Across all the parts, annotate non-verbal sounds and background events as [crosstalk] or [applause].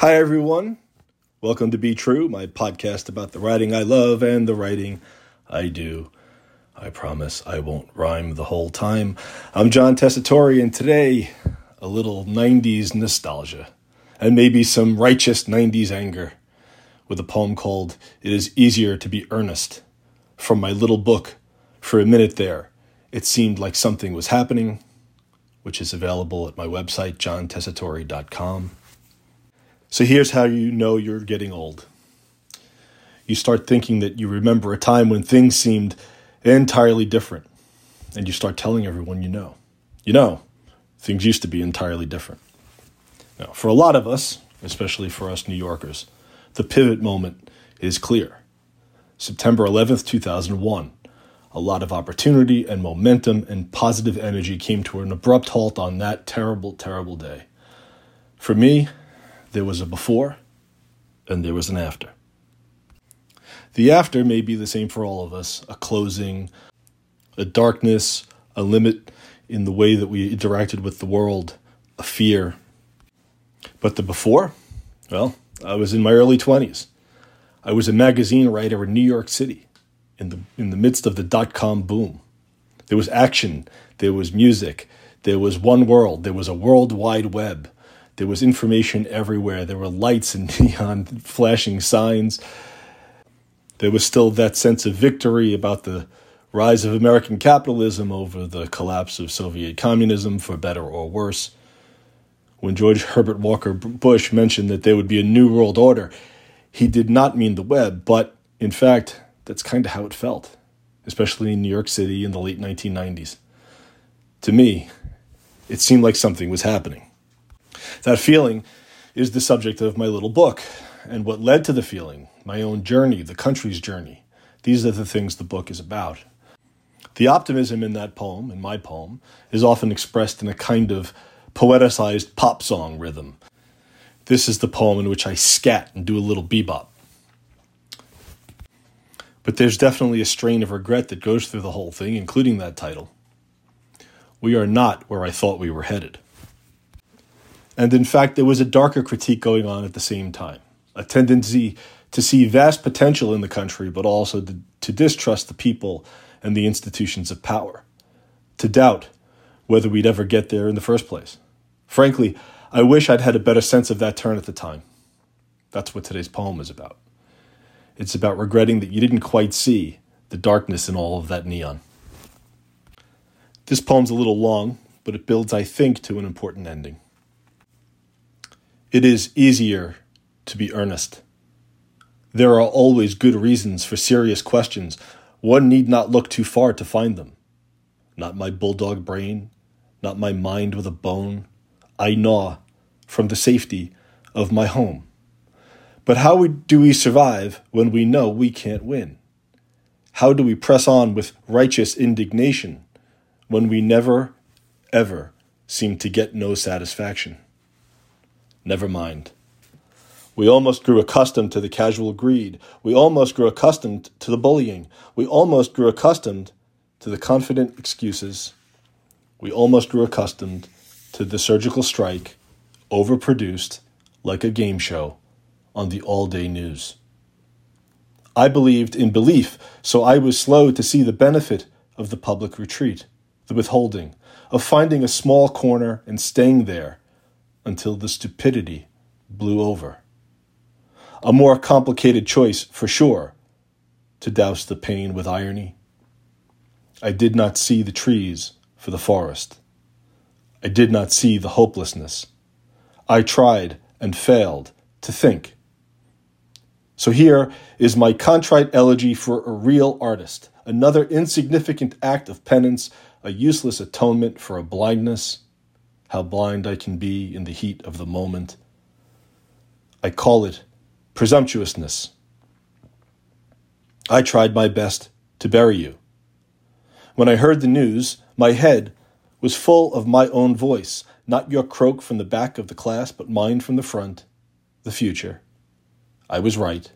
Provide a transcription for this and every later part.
Hi, everyone. Welcome to Be True, my podcast about the writing I love and the writing I do. I promise I won't rhyme the whole time. I'm John Tessitore, and today, a little 90s nostalgia and maybe some righteous 90s anger with a poem called It Is Easier to Be Earnest from my little book. For a minute there, it seemed like something was happening, which is available at my website, johntessitore.com. So here's how you know you're getting old. You start thinking that you remember a time when things seemed entirely different, and you start telling everyone you know. You know, things used to be entirely different. Now, for a lot of us, especially for us New Yorkers, the pivot moment is clear. September 11th, 2001. A lot of opportunity and momentum and positive energy came to an abrupt halt on that terrible, terrible day. For me, there was a before and there was an after. The after may be the same for all of us a closing, a darkness, a limit in the way that we interacted with the world, a fear. But the before? Well, I was in my early 20s. I was a magazine writer in New York City in the, in the midst of the dot com boom. There was action, there was music, there was one world, there was a world wide web. There was information everywhere. There were lights and [laughs] neon flashing signs. There was still that sense of victory about the rise of American capitalism over the collapse of Soviet communism, for better or worse. When George Herbert Walker Bush mentioned that there would be a new world order, he did not mean the web, but in fact, that's kind of how it felt, especially in New York City in the late 1990s. To me, it seemed like something was happening. That feeling is the subject of my little book, and what led to the feeling, my own journey, the country's journey. These are the things the book is about. The optimism in that poem, in my poem, is often expressed in a kind of poeticized pop song rhythm. This is the poem in which I scat and do a little bebop. But there's definitely a strain of regret that goes through the whole thing, including that title. We are not where I thought we were headed. And in fact, there was a darker critique going on at the same time a tendency to see vast potential in the country, but also to, to distrust the people and the institutions of power, to doubt whether we'd ever get there in the first place. Frankly, I wish I'd had a better sense of that turn at the time. That's what today's poem is about. It's about regretting that you didn't quite see the darkness in all of that neon. This poem's a little long, but it builds, I think, to an important ending. It is easier to be earnest. There are always good reasons for serious questions. One need not look too far to find them. Not my bulldog brain, not my mind with a bone. I gnaw from the safety of my home. But how do we survive when we know we can't win? How do we press on with righteous indignation when we never, ever seem to get no satisfaction? Never mind. We almost grew accustomed to the casual greed. We almost grew accustomed to the bullying. We almost grew accustomed to the confident excuses. We almost grew accustomed to the surgical strike, overproduced like a game show on the all day news. I believed in belief, so I was slow to see the benefit of the public retreat, the withholding, of finding a small corner and staying there until the stupidity blew over. A more complicated choice, for sure, to douse the pain with irony. I did not see the trees for the forest. I did not see the hopelessness. I tried and failed to think. So here is my contrite elegy for a real artist, another insignificant act of penance, a useless atonement for a blindness how blind I can be in the heat of the moment. I call it presumptuousness. I tried my best to bury you. When I heard the news, my head was full of my own voice, not your croak from the back of the class, but mine from the front, the future. I was right.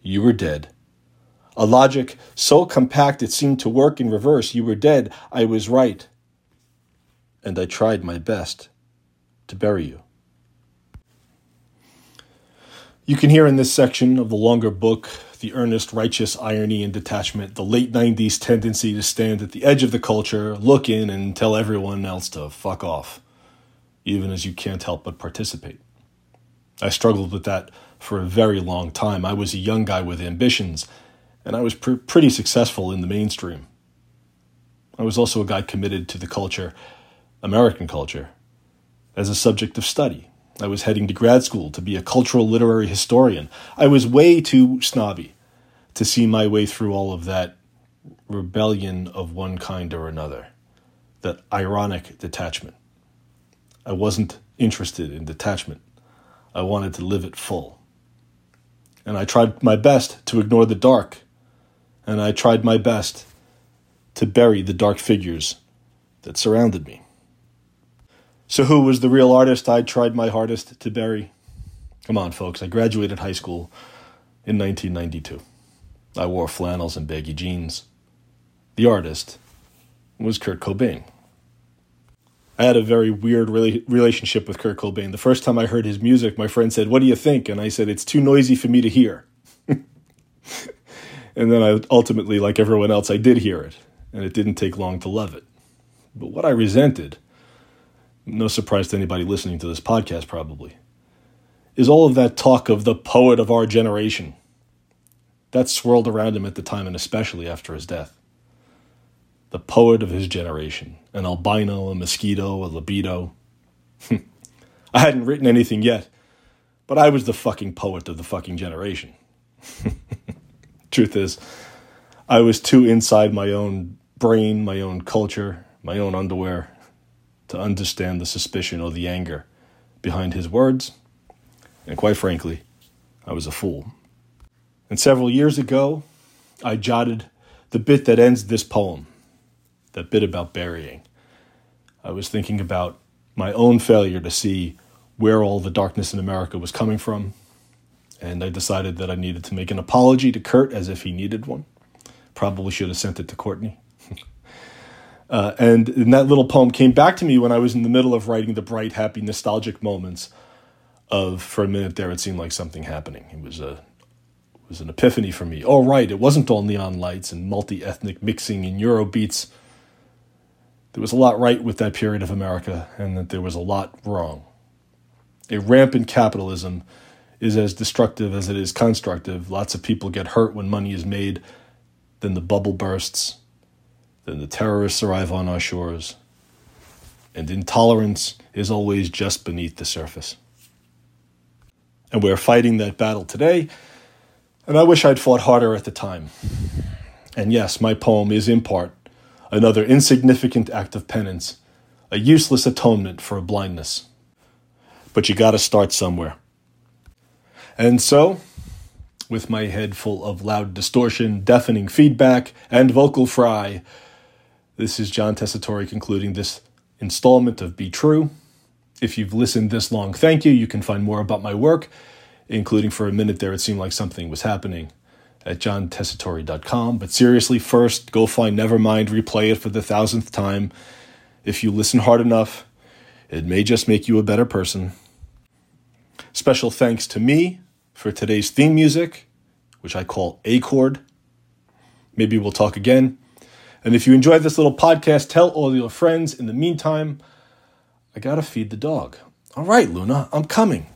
You were dead. A logic so compact it seemed to work in reverse. You were dead. I was right and I tried my best to bury you. You can hear in this section of the longer book the earnest, righteous irony and detachment, the late 90s tendency to stand at the edge of the culture, look in, and tell everyone else to fuck off, even as you can't help but participate. I struggled with that for a very long time. I was a young guy with ambitions, and I was pr- pretty successful in the mainstream. I was also a guy committed to the culture, American culture, as a subject of study. I was heading to grad school to be a cultural literary historian. I was way too snobby to see my way through all of that rebellion of one kind or another, that ironic detachment. I wasn't interested in detachment. I wanted to live it full. And I tried my best to ignore the dark, and I tried my best to bury the dark figures that surrounded me. So, who was the real artist I tried my hardest to bury? Come on, folks, I graduated high school in 1992. I wore flannels and baggy jeans. The artist was Kurt Cobain. I had a very weird relationship with Kurt Cobain. The first time I heard his music, my friend said, What do you think? And I said, It's too noisy for me to hear. [laughs] and then I ultimately, like everyone else, I did hear it, and it didn't take long to love it. But what I resented no surprise to anybody listening to this podcast probably, is all of that talk of the poet of our generation. That swirled around him at the time and especially after his death. The poet of his generation, an albino, a mosquito, a libido. [laughs] I hadn't written anything yet, but I was the fucking poet of the fucking generation. [laughs] Truth is, I was too inside my own brain, my own culture, my own underwear, to understand the suspicion or the anger behind his words, and quite frankly, I was a fool. And several years ago, I jotted the bit that ends this poem, that bit about burying. I was thinking about my own failure to see where all the darkness in America was coming from, and I decided that I needed to make an apology to Kurt as if he needed one. Probably should have sent it to Courtney. [laughs] Uh, and, and that little poem came back to me when I was in the middle of writing the bright, happy, nostalgic moments of, for a minute there, it seemed like something happening. It was a it was an epiphany for me. Oh, right, it wasn't all neon lights and multi ethnic mixing and Euro beats. There was a lot right with that period of America, and that there was a lot wrong. A rampant capitalism is as destructive as it is constructive. Lots of people get hurt when money is made, then the bubble bursts then the terrorists arrive on our shores, and intolerance is always just beneath the surface. And we're fighting that battle today, and I wish I'd fought harder at the time. And yes, my poem is in part another insignificant act of penance, a useless atonement for a blindness. But you gotta start somewhere. And so, with my head full of loud distortion, deafening feedback, and vocal fry, this is John Tessitore concluding this installment of Be True. If you've listened this long, thank you. You can find more about my work, including for a minute there, it seemed like something was happening at johntessitore.com. But seriously, first, go find Nevermind, replay it for the thousandth time. If you listen hard enough, it may just make you a better person. Special thanks to me for today's theme music, which I call A Chord. Maybe we'll talk again. And if you enjoyed this little podcast, tell all your friends. In the meantime, I gotta feed the dog. All right, Luna, I'm coming.